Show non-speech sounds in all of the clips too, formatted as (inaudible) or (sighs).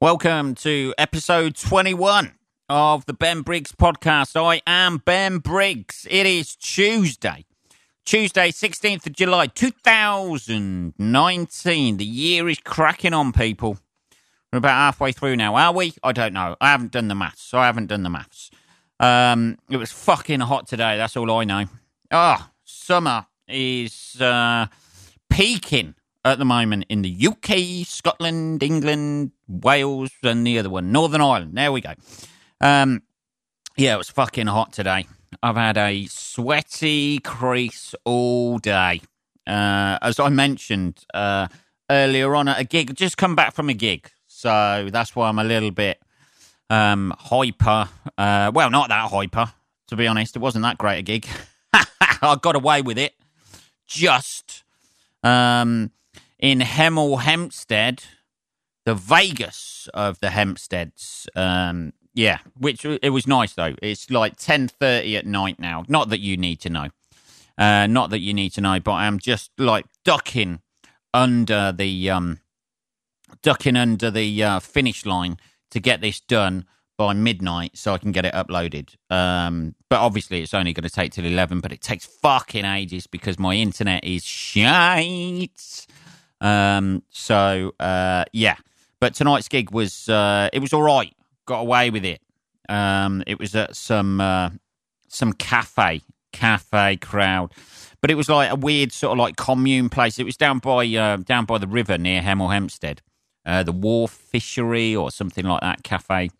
Welcome to episode 21 of the Ben Briggs podcast. I am Ben Briggs. It is Tuesday, Tuesday, 16th of July, 2019. The year is cracking on, people. We're about halfway through now, are we? I don't know. I haven't done the maths. I haven't done the maths. Um, it was fucking hot today. That's all I know. Ah, oh, summer is uh, peaking at the moment in the UK, Scotland, England, Wales, and the other one, Northern Ireland. There we go. Um, yeah, it was fucking hot today. I've had a sweaty crease all day. Uh, as I mentioned uh, earlier on at a gig, just come back from a gig. So that's why I'm a little bit um, hyper. Uh, well, not that hyper, to be honest. It wasn't that great a gig. (laughs) I got away with it. Just. Um, in Hemel Hempstead, the Vegas of the Hempsteads. Um, yeah, which it was nice though. It's like ten thirty at night now. Not that you need to know. Uh, not that you need to know, but I'm just like ducking under the um, ducking under the uh, finish line to get this done by midnight so I can get it uploaded. Um, but obviously, it's only going to take till 11, but it takes fucking ages because my internet is shite. Um, so uh, yeah, but tonight's gig was uh, it was all right. Got away with it. Um, it was at some uh, some cafe cafe crowd, but it was like a weird sort of like commune place. It was down by uh, down by the river near Hemel Hempstead, uh, the Wharf Fishery or something like that cafe,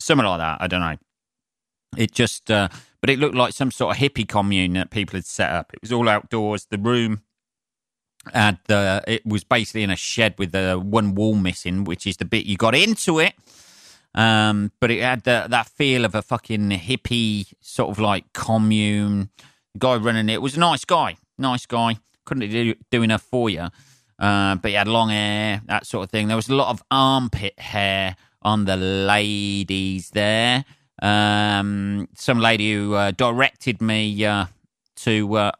something like that. I don't know. It just, uh, but it looked like some sort of hippie commune that people had set up. It was all outdoors. The room and uh, it was basically in a shed with the one wall missing, which is the bit you got into it. Um, but it had the, that feel of a fucking hippie sort of like commune guy running it. was a nice guy, nice guy. Couldn't do, do enough for you, uh, but he had long hair, that sort of thing. There was a lot of armpit hair on the ladies there. Um, some lady who uh, directed me uh, to uh,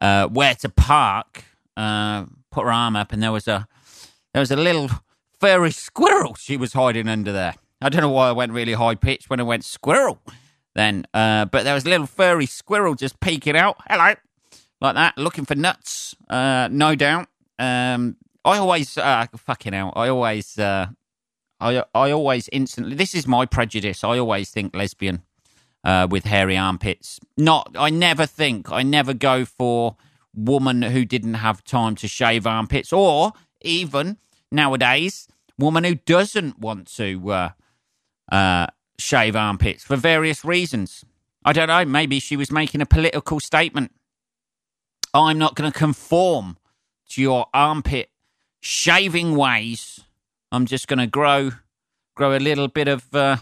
uh, where to park uh, put her arm up, and there was a there was a little furry squirrel she was hiding under there. I don't know why I went really high pitched when I went squirrel then, uh, but there was a little furry squirrel just peeking out. Hello, like that, looking for nuts. Uh, no doubt. Um, I always uh, fucking out. I always. Uh, I I always instantly. This is my prejudice. I always think lesbian uh, with hairy armpits. Not. I never think. I never go for woman who didn't have time to shave armpits, or even nowadays, woman who doesn't want to uh, uh, shave armpits for various reasons. I don't know. Maybe she was making a political statement. I'm not going to conform to your armpit shaving ways. I'm just going to grow grow a little bit of uh,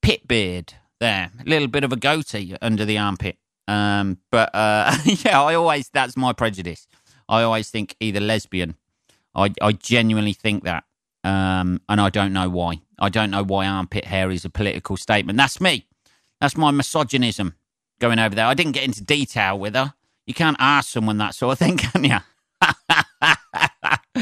pit beard there, a little bit of a goatee under the armpit. Um, but uh, (laughs) yeah, I always that's my prejudice. I always think either lesbian. I I genuinely think that, um, and I don't know why. I don't know why armpit hair is a political statement. That's me. That's my misogynism going over there. I didn't get into detail with her. You can't ask someone that sort of thing, (laughs) can you? (laughs)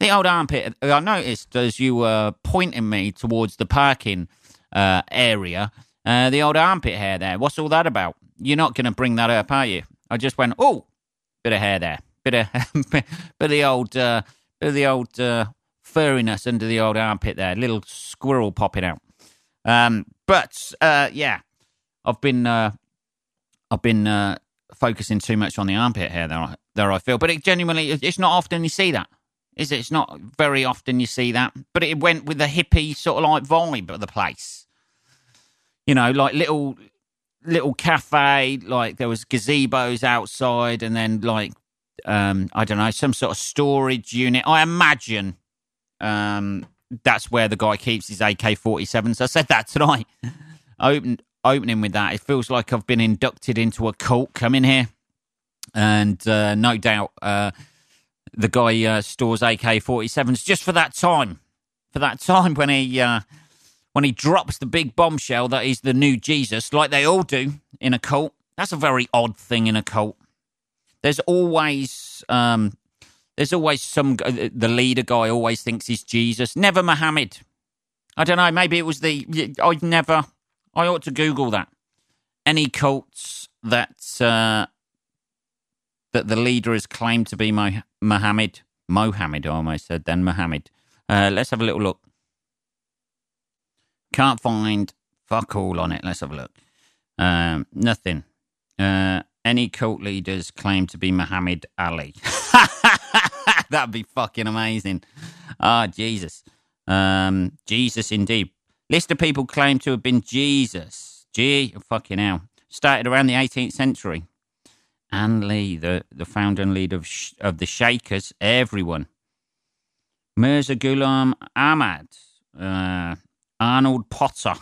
the old armpit. I noticed as you were pointing me towards the parking uh, area, uh, the old armpit hair there. What's all that about? You're not going to bring that up, are you? I just went, oh, bit of hair there, bit of, (laughs) bit of the old, uh, bit of the old uh, furriness under the old armpit there, little squirrel popping out. Um, but uh, yeah, I've been, uh, I've been uh, focusing too much on the armpit hair there. There, I feel, but it genuinely, it's not often you see that. Is it? It's not very often you see that, but it went with the hippie sort of like vibe of the place. You know, like little little cafe, like there was gazebos outside, and then like um, I don't know, some sort of storage unit. I imagine um, that's where the guy keeps his AK 47s. I said that tonight. (laughs) Open, opening with that, it feels like I've been inducted into a cult coming here. And uh, no doubt uh, the guy uh, stores AK 47s just for that time. For that time when he uh, when he drops the big bombshell that he's the new Jesus, like they all do in a cult. That's a very odd thing in a cult. There's always um, there's always some uh, the leader guy always thinks he's Jesus. Never Muhammad. I don't know. Maybe it was the. I'd never. I ought to Google that. Any cults that uh, that the leader is claimed to be Mo- Mohammed. Mohammed, I almost said then Mohammed. Uh, let's have a little look. Can't find fuck all on it. Let's have a look. Um, nothing. Uh, any cult leaders claim to be Muhammad Ali. (laughs) That'd be fucking amazing. Ah, oh, Jesus. Um, Jesus indeed. List of people claim to have been Jesus. Gee, fucking hell. Started around the 18th century. Ann Lee, the, the founder and leader of, sh- of the Shakers, everyone. Mirza Ghulam Ahmad, uh, Arnold Potter.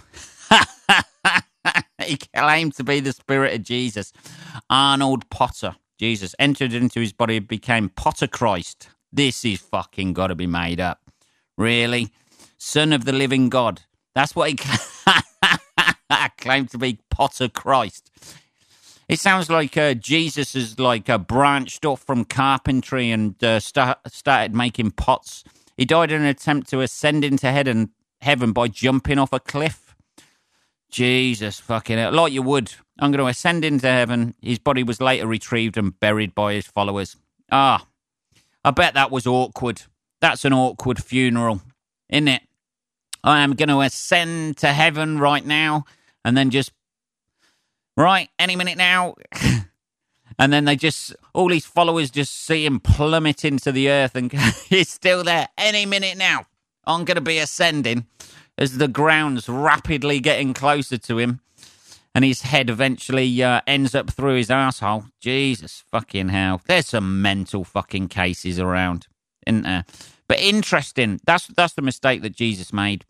(laughs) he claimed to be the spirit of Jesus. Arnold Potter. Jesus entered into his body and became Potter Christ. This is fucking got to be made up. Really? Son of the living God. That's what he (laughs) claimed to be Potter Christ. It sounds like uh, Jesus is like uh, branched off from carpentry and uh, start, started making pots. He died in an attempt to ascend into heaven, heaven by jumping off a cliff. Jesus fucking hell. Like you would. I'm going to ascend into heaven. His body was later retrieved and buried by his followers. Ah, I bet that was awkward. That's an awkward funeral, isn't it? I am going to ascend to heaven right now and then just, right, any minute now. (laughs) and then they just, all these followers just see him plummet into the earth and (laughs) he's still there any minute now. I'm going to be ascending as the ground's rapidly getting closer to him and his head eventually uh, ends up through his asshole. Jesus fucking hell. There's some mental fucking cases around, isn't there? But interesting. That's that's the mistake that Jesus made.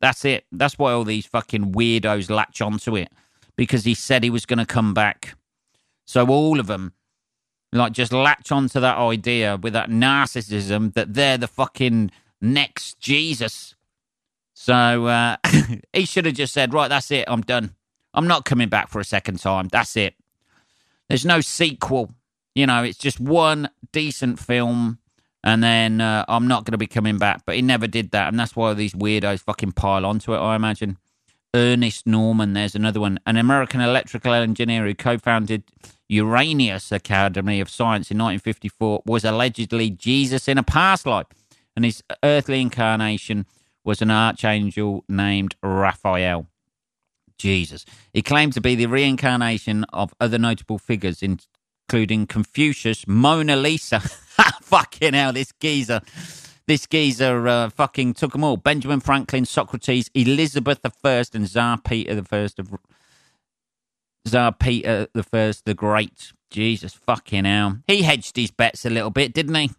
That's it. That's why all these fucking weirdos latch onto it because he said he was going to come back. So all of them like just latch onto that idea with that narcissism that they're the fucking next Jesus so uh, (laughs) he should have just said, right, that's it, I'm done. I'm not coming back for a second time. That's it. There's no sequel. You know, it's just one decent film, and then uh, I'm not going to be coming back. But he never did that, and that's why these weirdos fucking pile onto it, I imagine. Ernest Norman, there's another one, an American electrical engineer who co founded Unarius Academy of Science in 1954, was allegedly Jesus in a past life, and his earthly incarnation was an archangel named Raphael. Jesus. He claimed to be the reincarnation of other notable figures, including Confucius, Mona Lisa. (laughs) fucking hell, this geezer. This geezer uh, fucking took them all. Benjamin Franklin, Socrates, Elizabeth I, and Tsar Peter I of Tsar Peter First the Great. Jesus fucking hell. He hedged his bets a little bit, didn't he?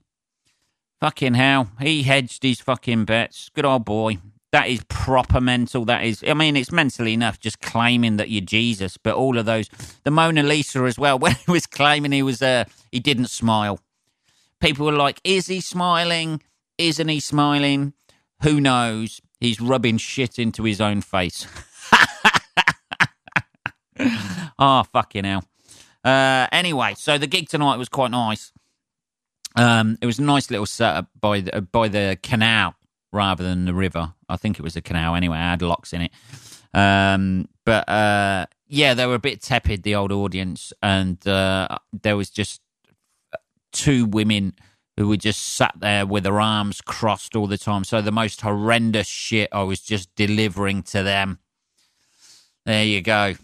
Fucking hell. He hedged his fucking bets. Good old boy. That is proper mental. That is, I mean, it's mentally enough just claiming that you're Jesus, but all of those, the Mona Lisa as well, (laughs) when he was claiming he was, uh, he didn't smile. People were like, is he smiling? Isn't he smiling? Who knows? He's rubbing shit into his own face. oh, (laughs) fucking hell. Uh, anyway, so the gig tonight was quite nice. Um, it was a nice little setup by the, by the canal rather than the river. I think it was a canal anyway. I had locks in it. Um, but uh, yeah, they were a bit tepid, the old audience, and uh, there was just two women who were just sat there with their arms crossed all the time. So the most horrendous shit I was just delivering to them. There you go.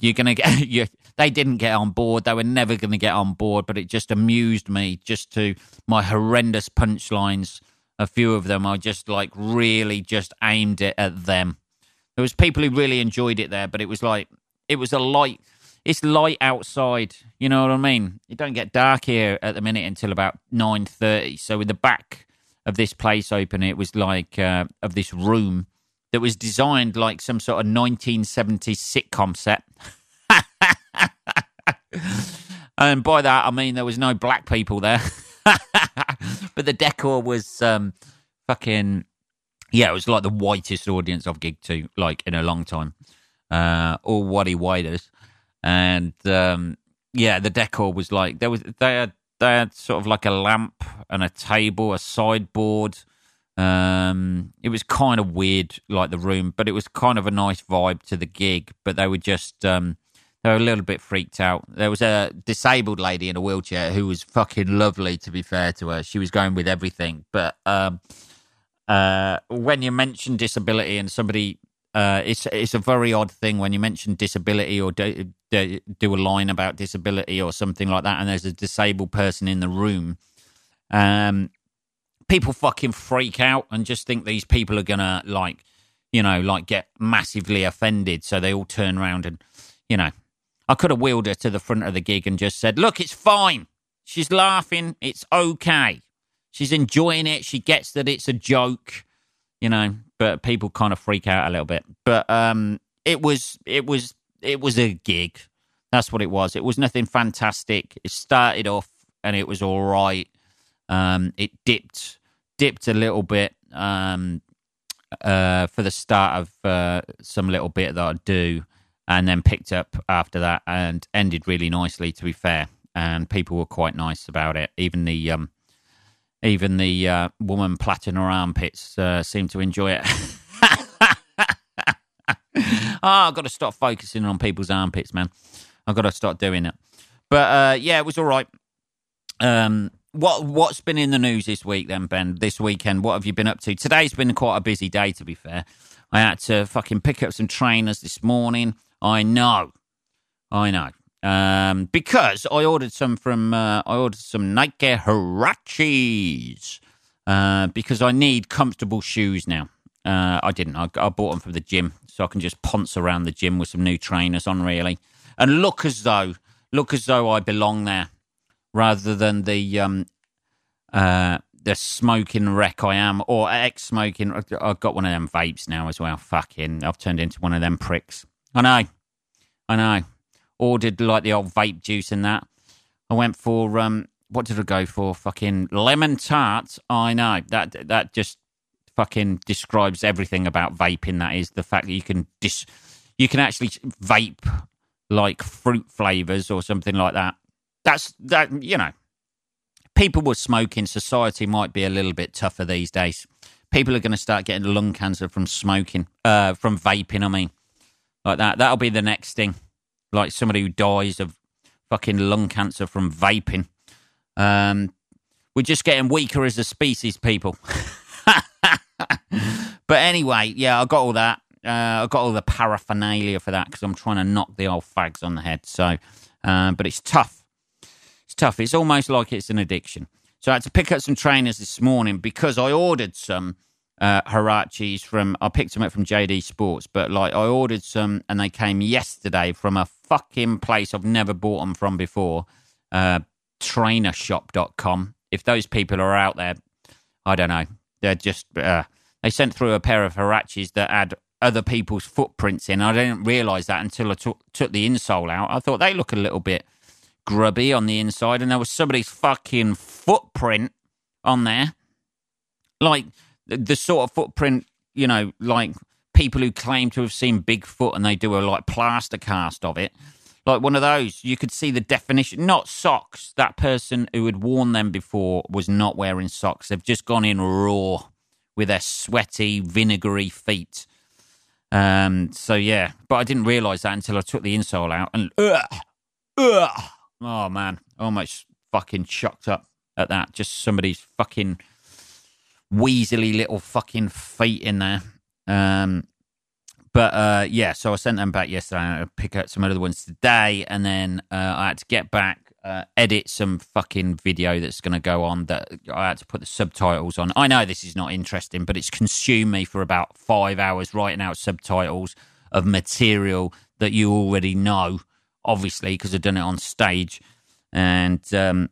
You're gonna get (laughs) you they didn't get on board. They were never going to get on board, but it just amused me just to my horrendous punchlines. A few of them I just like really just aimed it at them. There was people who really enjoyed it there, but it was like it was a light. It's light outside. You know what I mean? It don't get dark here at the minute until about nine thirty. So with the back of this place open, it was like uh, of this room that was designed like some sort of 1970s sitcom set. (laughs) (laughs) and by that I mean there was no black people there, (laughs) but the decor was um, fucking yeah. It was like the whitest audience I've gigged to like in a long time. Uh, all whitey whiters, and um, yeah, the decor was like there was they had they had sort of like a lamp and a table, a sideboard, Um, it was kind of weird, like the room, but it was kind of a nice vibe to the gig. But they were just um, they were a little bit freaked out. There was a disabled lady in a wheelchair who was fucking lovely. To be fair to her, she was going with everything. But um, uh, when you mention disability and somebody, uh, it's it's a very odd thing when you mention disability or do, do, do a line about disability or something like that, and there's a disabled person in the room. Um, people fucking freak out and just think these people are gonna like, you know, like get massively offended. So they all turn around and, you know, I could have wheeled her to the front of the gig and just said, "Look, it's fine. She's laughing. It's okay. She's enjoying it. She gets that it's a joke." You know, but people kind of freak out a little bit. But um, it was it was it was a gig. That's what it was. It was nothing fantastic. It started off and it was all right. Um, it dipped dipped a little bit um, uh, for the start of uh, some little bit that I do, and then picked up after that and ended really nicely. To be fair, and people were quite nice about it. Even the um, even the uh, woman plaiting her armpits uh, seemed to enjoy it. oh, (laughs) I've got to stop focusing on people's armpits, man. I've got to start doing it. But uh, yeah, it was all right. Um, what what's been in the news this week then, Ben? This weekend, what have you been up to? Today's been quite a busy day, to be fair. I had to fucking pick up some trainers this morning. I know, I know, um, because I ordered some from uh, I ordered some Nike Huaraches uh, because I need comfortable shoes now. Uh, I didn't. I, I bought them from the gym, so I can just ponce around the gym with some new trainers on, really, and look as though look as though I belong there rather than the um, uh, the smoking wreck I am, or ex smoking. I've got one of them vapes now as well. Fucking, I've turned into one of them pricks. I know, I know. Ordered like the old vape juice and that. I went for um, what did I go for? Fucking lemon tart. I know that that just fucking describes everything about vaping. That is the fact that you can dis, you can actually vape like fruit flavors or something like that that's that you know people with smoking society might be a little bit tougher these days people are going to start getting lung cancer from smoking uh from vaping i mean like that that'll be the next thing like somebody who dies of fucking lung cancer from vaping um we're just getting weaker as a species people (laughs) but anyway yeah i got all that uh, I got all the paraphernalia for that because I'm trying to knock the old fags on the head. So, um, but it's tough It's tough. It's almost like it's an addiction. So I had to pick up some trainers this morning because I ordered some uh, Huaraches from. I picked them up from JD Sports, but like I ordered some and they came yesterday from a fucking place I've never bought them from before. Uh, trainershop.com. If those people are out there, I don't know. They're just uh, they sent through a pair of Huaraches that had other people's footprints in. I didn't realise that until I took took the insole out. I thought they look a little bit grubby on the inside, and there was somebody's fucking footprint on there. Like the, sort of footprint, you know, like people who claim to have seen Bigfoot and they do a like plaster cast of it. Like one of those, you could see the definition. Not socks. That person who had worn them before was not wearing socks. They've just gone in raw with their sweaty, vinegary feet. Um. So yeah, but I didn't realise that until I took the insole out and. Oh man, almost fucking shocked up at that. Just somebody's fucking weaselly little fucking feet in there. Um, but uh, yeah, so I sent them back yesterday. I pick up some other ones today, and then uh, I had to get back, uh, edit some fucking video that's going to go on. That I had to put the subtitles on. I know this is not interesting, but it's consumed me for about five hours writing out subtitles of material that you already know obviously, because I've done it on stage. And um,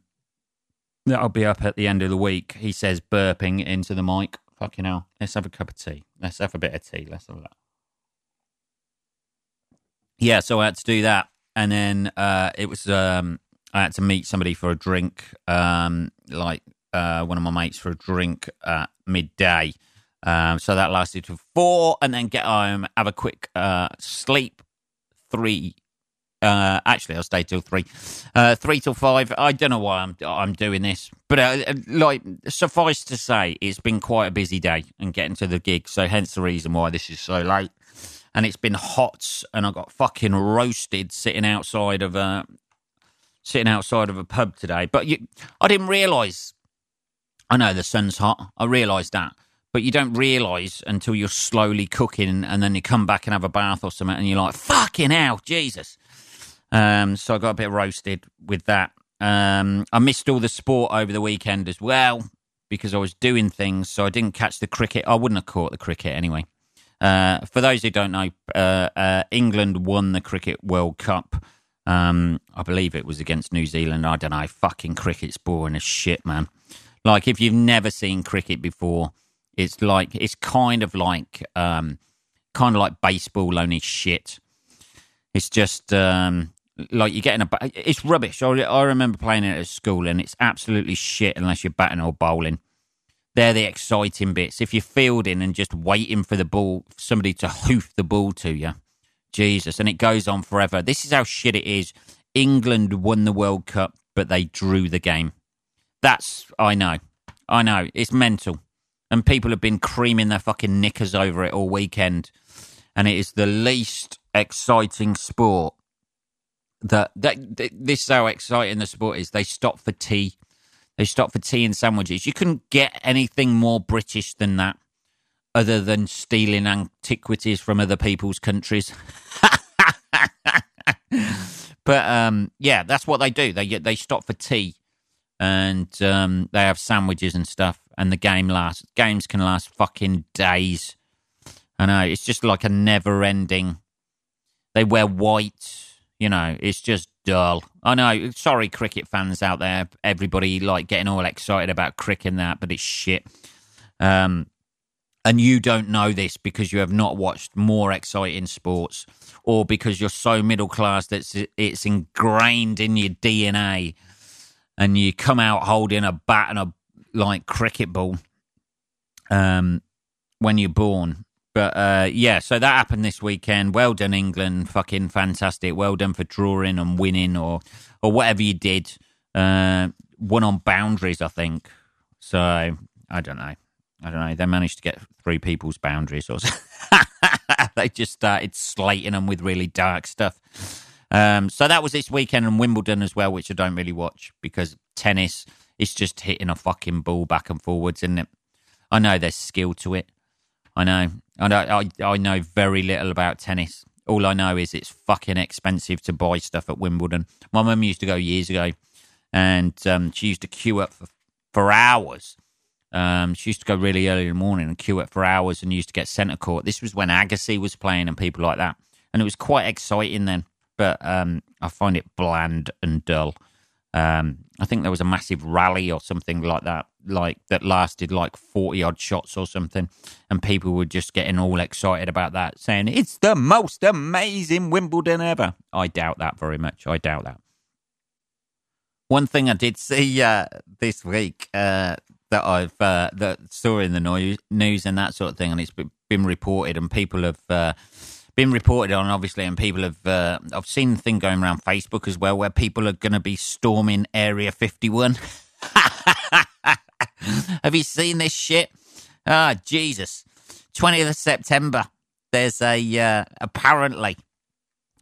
that'll be up at the end of the week. He says, burping into the mic. Fucking hell. Let's have a cup of tea. Let's have a bit of tea. Let's have that. Yeah, so I had to do that. And then uh, it was, um, I had to meet somebody for a drink, um, like uh, one of my mates for a drink at midday. Um, so that lasted to four, and then get home, have a quick uh, sleep, three Uh, actually, I'll stay till three, uh, three till five. I don't know why I'm I'm doing this, but uh, like suffice to say, it's been quite a busy day and getting to the gig. So hence the reason why this is so late. And it's been hot, and I got fucking roasted sitting outside of a sitting outside of a pub today. But you, I didn't realise. I know the sun's hot. I realised that, but you don't realise until you're slowly cooking, and then you come back and have a bath or something, and you're like, "Fucking hell, Jesus!" Um, so I got a bit roasted with that. Um, I missed all the sport over the weekend as well because I was doing things, so I didn't catch the cricket. I wouldn't have caught the cricket anyway. Uh, for those who don't know, uh, uh, England won the Cricket World Cup. Um, I believe it was against New Zealand. I don't know. Fucking cricket's boring as shit, man. Like if you've never seen cricket before, it's like it's kind of like um, kind of like baseball, only shit. It's just um, like you're getting a. It's rubbish. I, I remember playing it at school, and it's absolutely shit unless you're batting or bowling. They're the exciting bits. If you're fielding and just waiting for the ball, somebody to (laughs) hoof the ball to you, Jesus, and it goes on forever. This is how shit it is. England won the World Cup, but they drew the game. That's I know, I know. It's mental, and people have been creaming their fucking knickers over it all weekend, and it is the least exciting sport. That, that this is how exciting the sport is. They stop for tea they stop for tea and sandwiches. You couldn't get anything more British than that, other than stealing antiquities from other people's countries. (laughs) but um, yeah, that's what they do. They they stop for tea, and um, they have sandwiches and stuff. And the game lasts. Games can last fucking days. I know it's just like a never ending. They wear white. You know, it's just dull. I know. Sorry, cricket fans out there. Everybody like getting all excited about cricket and that, but it's shit. Um, and you don't know this because you have not watched more exciting sports, or because you're so middle class that it's ingrained in your DNA, and you come out holding a bat and a like cricket ball. Um, when you're born, but uh, yeah, so that happened this weekend. Well done, England. Fucking fantastic. Well done for drawing and winning, or or whatever you did. Uh, won on boundaries, I think. So I don't know. I don't know. They managed to get through people's boundaries, or (laughs) they just started slating them with really dark stuff. Um, so that was this weekend in Wimbledon as well, which I don't really watch because tennis is just hitting a fucking ball back and forwards, isn't it? I know there's skill to it. I know. I. I, I know very little about tennis. All I know is it's fucking expensive to buy stuff at Wimbledon. My mum used to go years ago, and um, she used to queue up for, for hours. Um, she used to go really early in the morning and queue up for hours, and used to get centre court. This was when Agassi was playing and people like that, and it was quite exciting then. But um, I find it bland and dull. Um, I think there was a massive rally or something like that, like that lasted like forty odd shots or something, and people were just getting all excited about that, saying it's the most amazing Wimbledon ever. I doubt that very much. I doubt that. One thing I did see uh, this week uh, that I've uh, that saw in the news and that sort of thing, and it's been reported, and people have uh, been reported on, obviously, and people have. Uh, I've seen the thing going around Facebook as well, where people are going to be storming Area 51. (laughs) have you seen this shit? Ah, oh, Jesus! 20th of September. There's a uh, apparently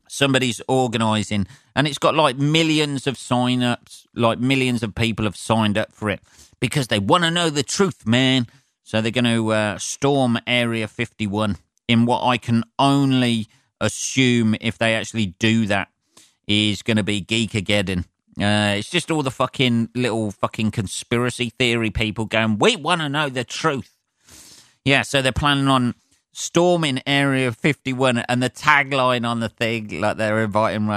somebody's organising, and it's got like millions of sign-ups. Like millions of people have signed up for it because they want to know the truth, man. So they're going to uh, storm Area 51 in what I can only assume if they actually do that is going to be Geekageddon. Uh, it's just all the fucking little fucking conspiracy theory people going, we want to know the truth. Yeah, so they're planning on storming Area 51 and the tagline on the thing, like they're inviting,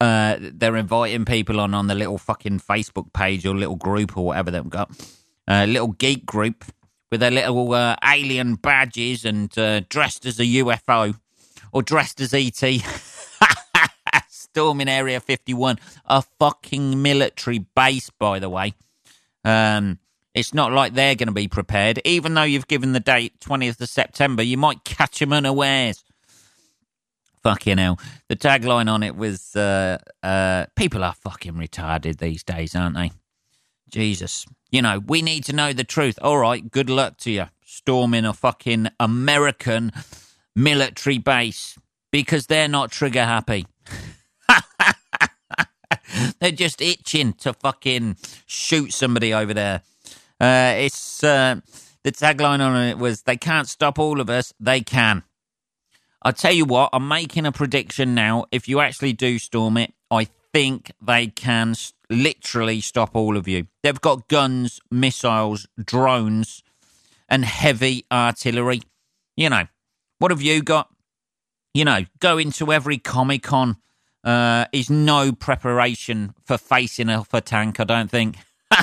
uh, they're inviting people on on the little fucking Facebook page or little group or whatever they've got, a uh, little geek group with their little uh, alien badges and uh, dressed as a UFO or dressed as ET. (laughs) Storming Area 51, a fucking military base, by the way. Um, it's not like they're going to be prepared. Even though you've given the date 20th of September, you might catch them unawares. Fucking hell. The tagline on it was uh, uh, People are fucking retarded these days, aren't they? Jesus. You know, we need to know the truth. All right, good luck to you. Storming a fucking American military base because they're not trigger happy. (laughs) they're just itching to fucking shoot somebody over there. Uh, it's uh, the tagline on it was they can't stop all of us, they can. I tell you what, I'm making a prediction now. If you actually do storm it, I think they can literally stop all of you. They've got guns, missiles, drones, and heavy artillery. You know, what have you got? You know, go into every Comic Con uh, is no preparation for facing off a tank, I don't think. (laughs)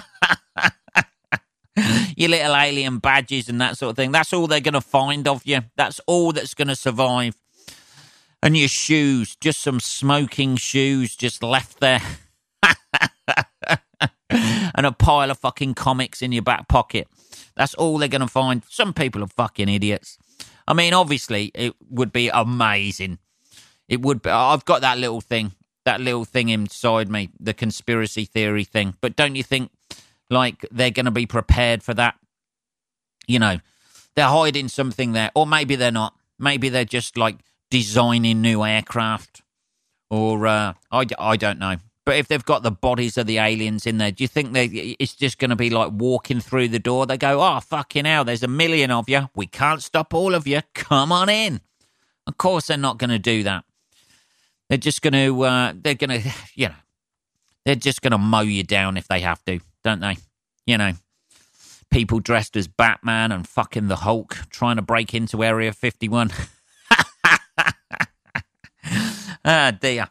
Your little alien badges and that sort of thing. That's all they're going to find of you. That's all that's going to survive. And your shoes, just some smoking shoes just left there. (laughs) (laughs) and a pile of fucking comics in your back pocket. That's all they're going to find. Some people are fucking idiots. I mean, obviously, it would be amazing. It would be. I've got that little thing, that little thing inside me, the conspiracy theory thing. But don't you think, like, they're going to be prepared for that? You know, they're hiding something there. Or maybe they're not. Maybe they're just, like, designing new aircraft. Or, uh, I, I don't know. But if they've got the bodies of the aliens in there, do you think they it's just going to be like walking through the door? They go, "Oh fucking hell, there's a million of you. We can't stop all of you. Come on in." Of course, they're not going to do that. They're just going to uh, they're going (sighs) to you know they're just going to mow you down if they have to, don't they? You know, people dressed as Batman and fucking the Hulk trying to break into Area 51. (laughs) ah dear.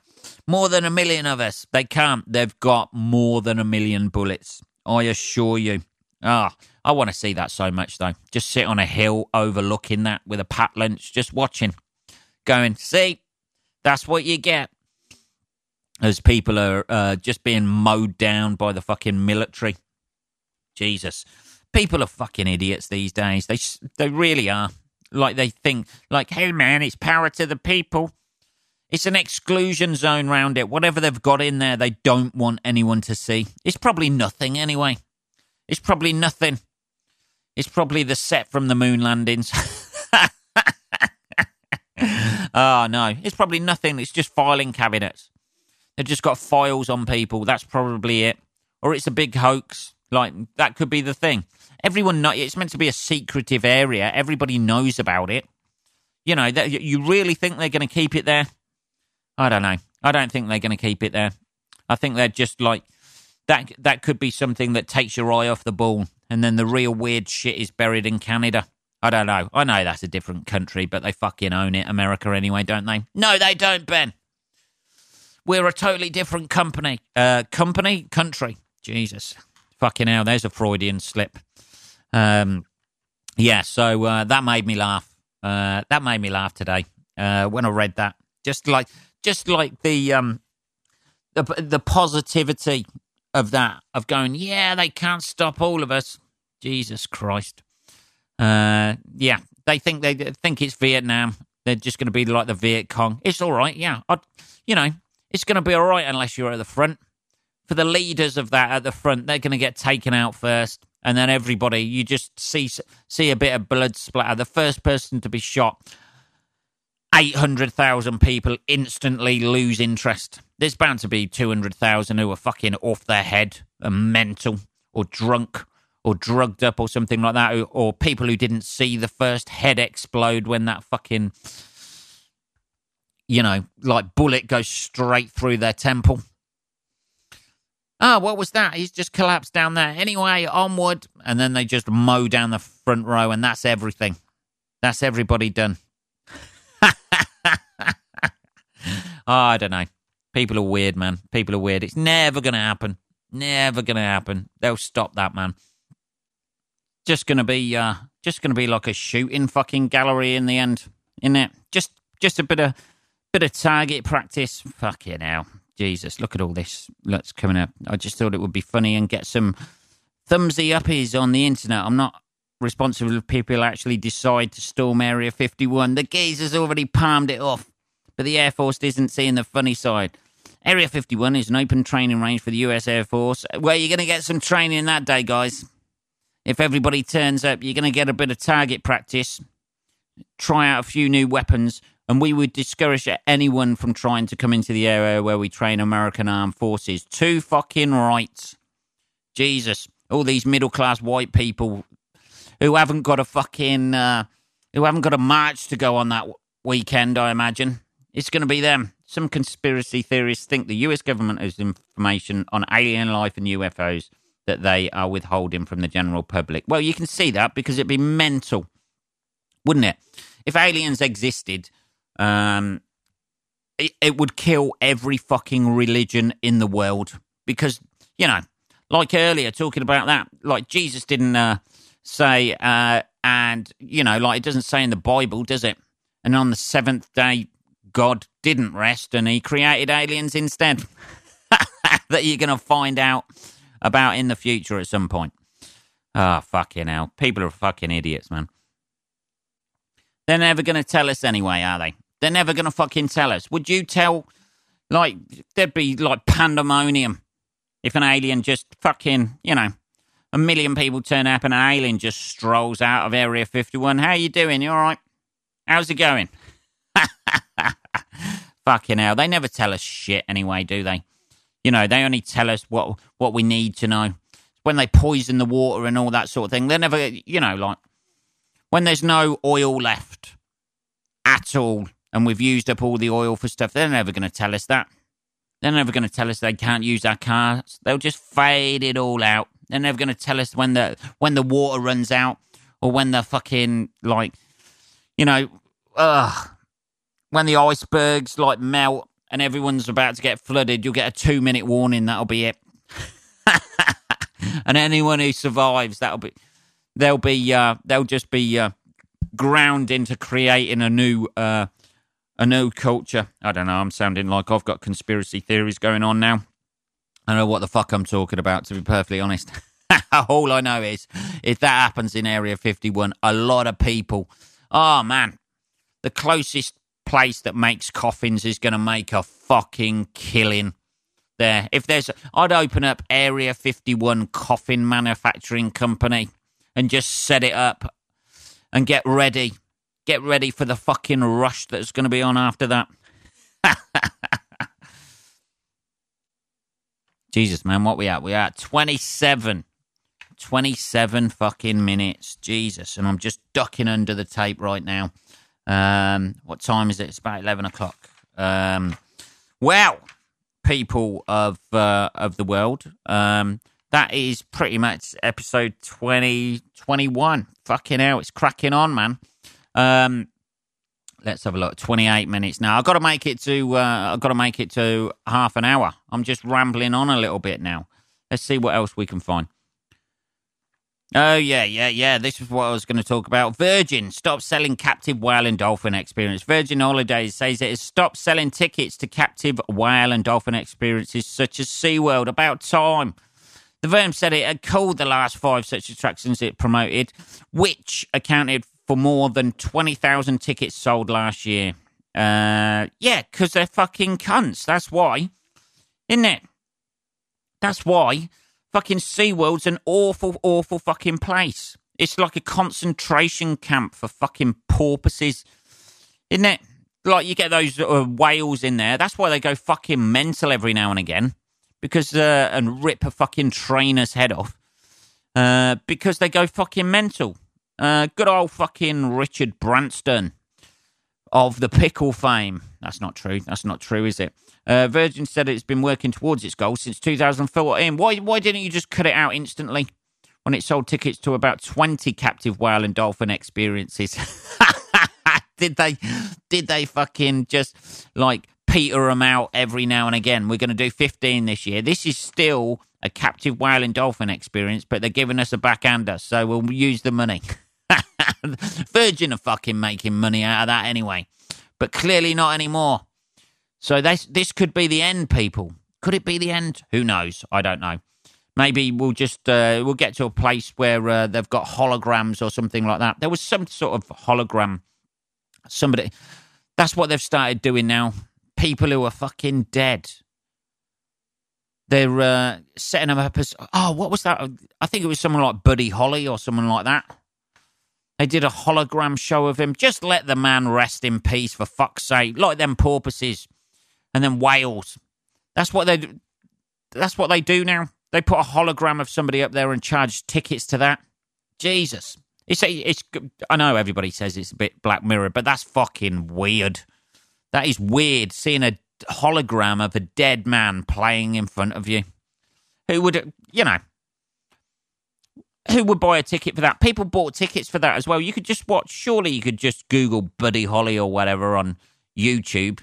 More than a million of us. They can't. They've got more than a million bullets. I assure you. Ah, oh, I want to see that so much though. Just sit on a hill overlooking that with a pat lunch, just watching, going, see, that's what you get. As people are uh, just being mowed down by the fucking military. Jesus, people are fucking idiots these days. They they really are. Like they think, like, hey man, it's power to the people. It's an exclusion zone round it. Whatever they've got in there, they don't want anyone to see. It's probably nothing anyway. It's probably nothing. It's probably the set from the moon landings. oh, (laughs) no. It's probably nothing. It's just filing cabinets. They've just got files on people. That's probably it. Or it's a big hoax. Like, that could be the thing. Everyone know it's meant to be a secretive area. Everybody knows about it. You know, that, you really think they're going to keep it there? I don't know. I don't think they're going to keep it there. I think they're just like that. That could be something that takes your eye off the ball, and then the real weird shit is buried in Canada. I don't know. I know that's a different country, but they fucking own it, America anyway, don't they? No, they don't, Ben. We're a totally different company. Uh, company, country. Jesus, fucking hell. There's a Freudian slip. Um, yeah. So uh, that made me laugh. Uh, that made me laugh today uh, when I read that. Just like just like the um the the positivity of that of going, yeah, they can't stop all of us. Jesus Christ. Uh, yeah, they think they think it's Vietnam. They're just going to be like the Viet Cong. It's all right, yeah. I'd, you know, it's going to be all right unless you're at the front. For the leaders of that at the front, they're going to get taken out first, and then everybody. You just see see a bit of blood splatter. The first person to be shot 800,000 people instantly lose interest. There's bound to be 200,000 who are fucking off their head and mental or drunk or drugged up or something like that, or people who didn't see the first head explode when that fucking, you know, like bullet goes straight through their temple. Ah, oh, what was that? He's just collapsed down there. Anyway, onward. And then they just mow down the front row, and that's everything. That's everybody done. Oh, I don't know. People are weird, man. People are weird. It's never going to happen. Never going to happen. They'll stop that, man. Just going to be, uh, just going to be like a shooting fucking gallery in the end, isn't it? Just, just a bit of, bit of target practice. Fucking hell, Jesus! Look at all this. Looks coming up. I just thought it would be funny and get some thumbsy uppies on the internet. I'm not responsible if people actually decide to storm Area 51. The geezer's already palmed it off but the Air Force isn't seeing the funny side. Area 51 is an open training range for the US Air Force where you're going to get some training that day, guys. If everybody turns up, you're going to get a bit of target practice, try out a few new weapons, and we would discourage anyone from trying to come into the area where we train American armed forces. Two fucking rights. Jesus. All these middle class white people who haven't got a fucking, uh, who haven't got a march to go on that weekend, I imagine. It's going to be them. Some conspiracy theorists think the US government has information on alien life and UFOs that they are withholding from the general public. Well, you can see that because it'd be mental, wouldn't it? If aliens existed, um, it, it would kill every fucking religion in the world because, you know, like earlier talking about that, like Jesus didn't uh, say, uh, and, you know, like it doesn't say in the Bible, does it? And on the seventh day, God didn't rest and he created aliens instead. (laughs) that you're going to find out about in the future at some point. Ah, oh, fucking hell. People are fucking idiots, man. They're never going to tell us anyway, are they? They're never going to fucking tell us. Would you tell, like, there'd be like pandemonium if an alien just fucking, you know, a million people turn up and an alien just strolls out of Area 51. How you doing? You all right? How's it going? (laughs) fucking hell. They never tell us shit anyway, do they? You know, they only tell us what what we need to know. When they poison the water and all that sort of thing, they're never, you know, like when there's no oil left at all and we've used up all the oil for stuff, they're never going to tell us that. They're never going to tell us they can't use our cars. They'll just fade it all out. They're never going to tell us when the when the water runs out or when the fucking like, you know, ugh, when the icebergs like melt and everyone's about to get flooded. You'll get a two minute warning. That'll be it. (laughs) and anyone who survives, that'll be they'll be uh, they'll just be uh, ground into creating a new uh, a new culture. I don't know. I'm sounding like I've got conspiracy theories going on now. I don't know what the fuck I'm talking about, to be perfectly honest. (laughs) All I know is if that happens in Area 51, a lot of people, oh man, the closest place that makes coffins is going to make a fucking killing there. If there's, I'd open up Area 51 coffin manufacturing company and just set it up and get ready Get ready for the fucking rush that's going to be on after that. (laughs) Jesus, man, what we at? We at 27. 27 fucking minutes. Jesus. And I'm just ducking under the tape right now. Um, what time is it? It's about 11 o'clock. Um, well, people of uh, of the world, um, that is pretty much episode twenty twenty one. Fucking hell, it's cracking on, man. Um, let's have a look. Twenty-eight minutes now. I've got to make it to. Uh, I've got to make it to half an hour. I'm just rambling on a little bit now. Let's see what else we can find. Oh yeah, yeah, yeah. This is what I was going to talk about. Virgin stopped selling captive whale and dolphin experience. Virgin Holidays says it has stopped selling tickets to captive whale and dolphin experiences such as SeaWorld. About time. The firm said it had called the last five such attractions it promoted, which accounted for more than 20,000 tickets sold last year. Uh, yeah, because they're fucking cunts. That's why. Isn't it? That's why. Fucking SeaWorld's an awful, awful fucking place. It's like a concentration camp for fucking porpoises. Isn't it? Like you get those uh, whales in there. That's why they go fucking mental every now and again. Because, uh, and rip a fucking trainer's head off. Uh, because they go fucking mental. Uh, good old fucking Richard Branson of the pickle fame. That's not true. That's not true, is it? Uh, Virgin said it's been working towards its goal since 2014. Why, why didn't you just cut it out instantly when it sold tickets to about 20 captive whale and dolphin experiences? (laughs) did they, did they fucking just like peter them out every now and again? We're going to do 15 this year. This is still a captive whale and dolphin experience, but they're giving us a backhander, so we'll use the money. (laughs) (laughs) Virgin are fucking making money out of that anyway, but clearly not anymore. So this this could be the end, people. Could it be the end? Who knows? I don't know. Maybe we'll just uh, we'll get to a place where uh, they've got holograms or something like that. There was some sort of hologram. Somebody That's what they've started doing now. People who are fucking dead. They're uh, setting them up as oh, what was that? I think it was someone like Buddy Holly or someone like that. They did a hologram show of him. Just let the man rest in peace, for fuck's sake. Like them porpoises, and then whales. That's what they. That's what they do now. They put a hologram of somebody up there and charge tickets to that. Jesus, it's it's. I know everybody says it's a bit Black Mirror, but that's fucking weird. That is weird. Seeing a hologram of a dead man playing in front of you. Who would, you know, who would buy a ticket for that? People bought tickets for that as well. You could just watch, surely you could just Google Buddy Holly or whatever on YouTube.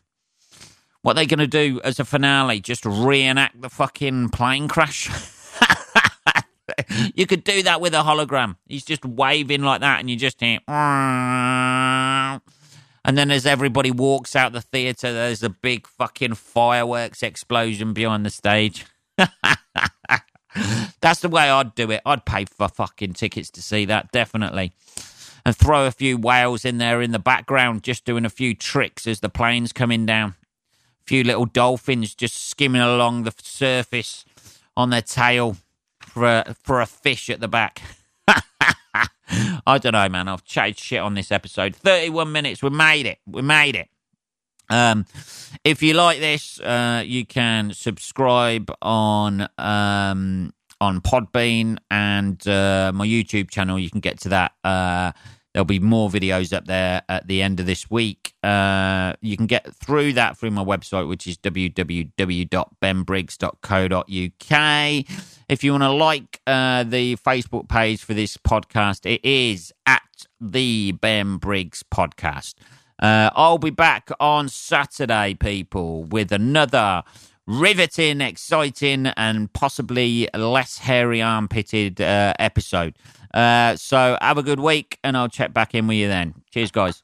What are they going to do as a finale? Just reenact the fucking plane crash? (laughs) you could do that with a hologram. He's just waving like that, and you just hear. And then as everybody walks out the theatre, there's a big fucking fireworks explosion behind the stage. (laughs) That's the way I'd do it. I'd pay for fucking tickets to see that, definitely. And throw a few whales in there in the background, just doing a few tricks as the plane's coming down. A few little dolphins just skimming along the surface on their tail for a, for a fish at the back. (laughs) I don't know, man. I've chatted shit on this episode. 31 minutes. We made it. We made it. Um, if you like this, uh, you can subscribe on um, on Podbean and uh, my YouTube channel. You can get to that. Uh, there'll be more videos up there at the end of this week. Uh, you can get through that through my website, which is www.benbriggs.co.uk. If you want to like uh, the Facebook page for this podcast, it is at the Ben Briggs Podcast. Uh, I'll be back on Saturday, people, with another riveting, exciting, and possibly less hairy armpitted uh, episode. Uh, so have a good week, and I'll check back in with you then. Cheers, guys.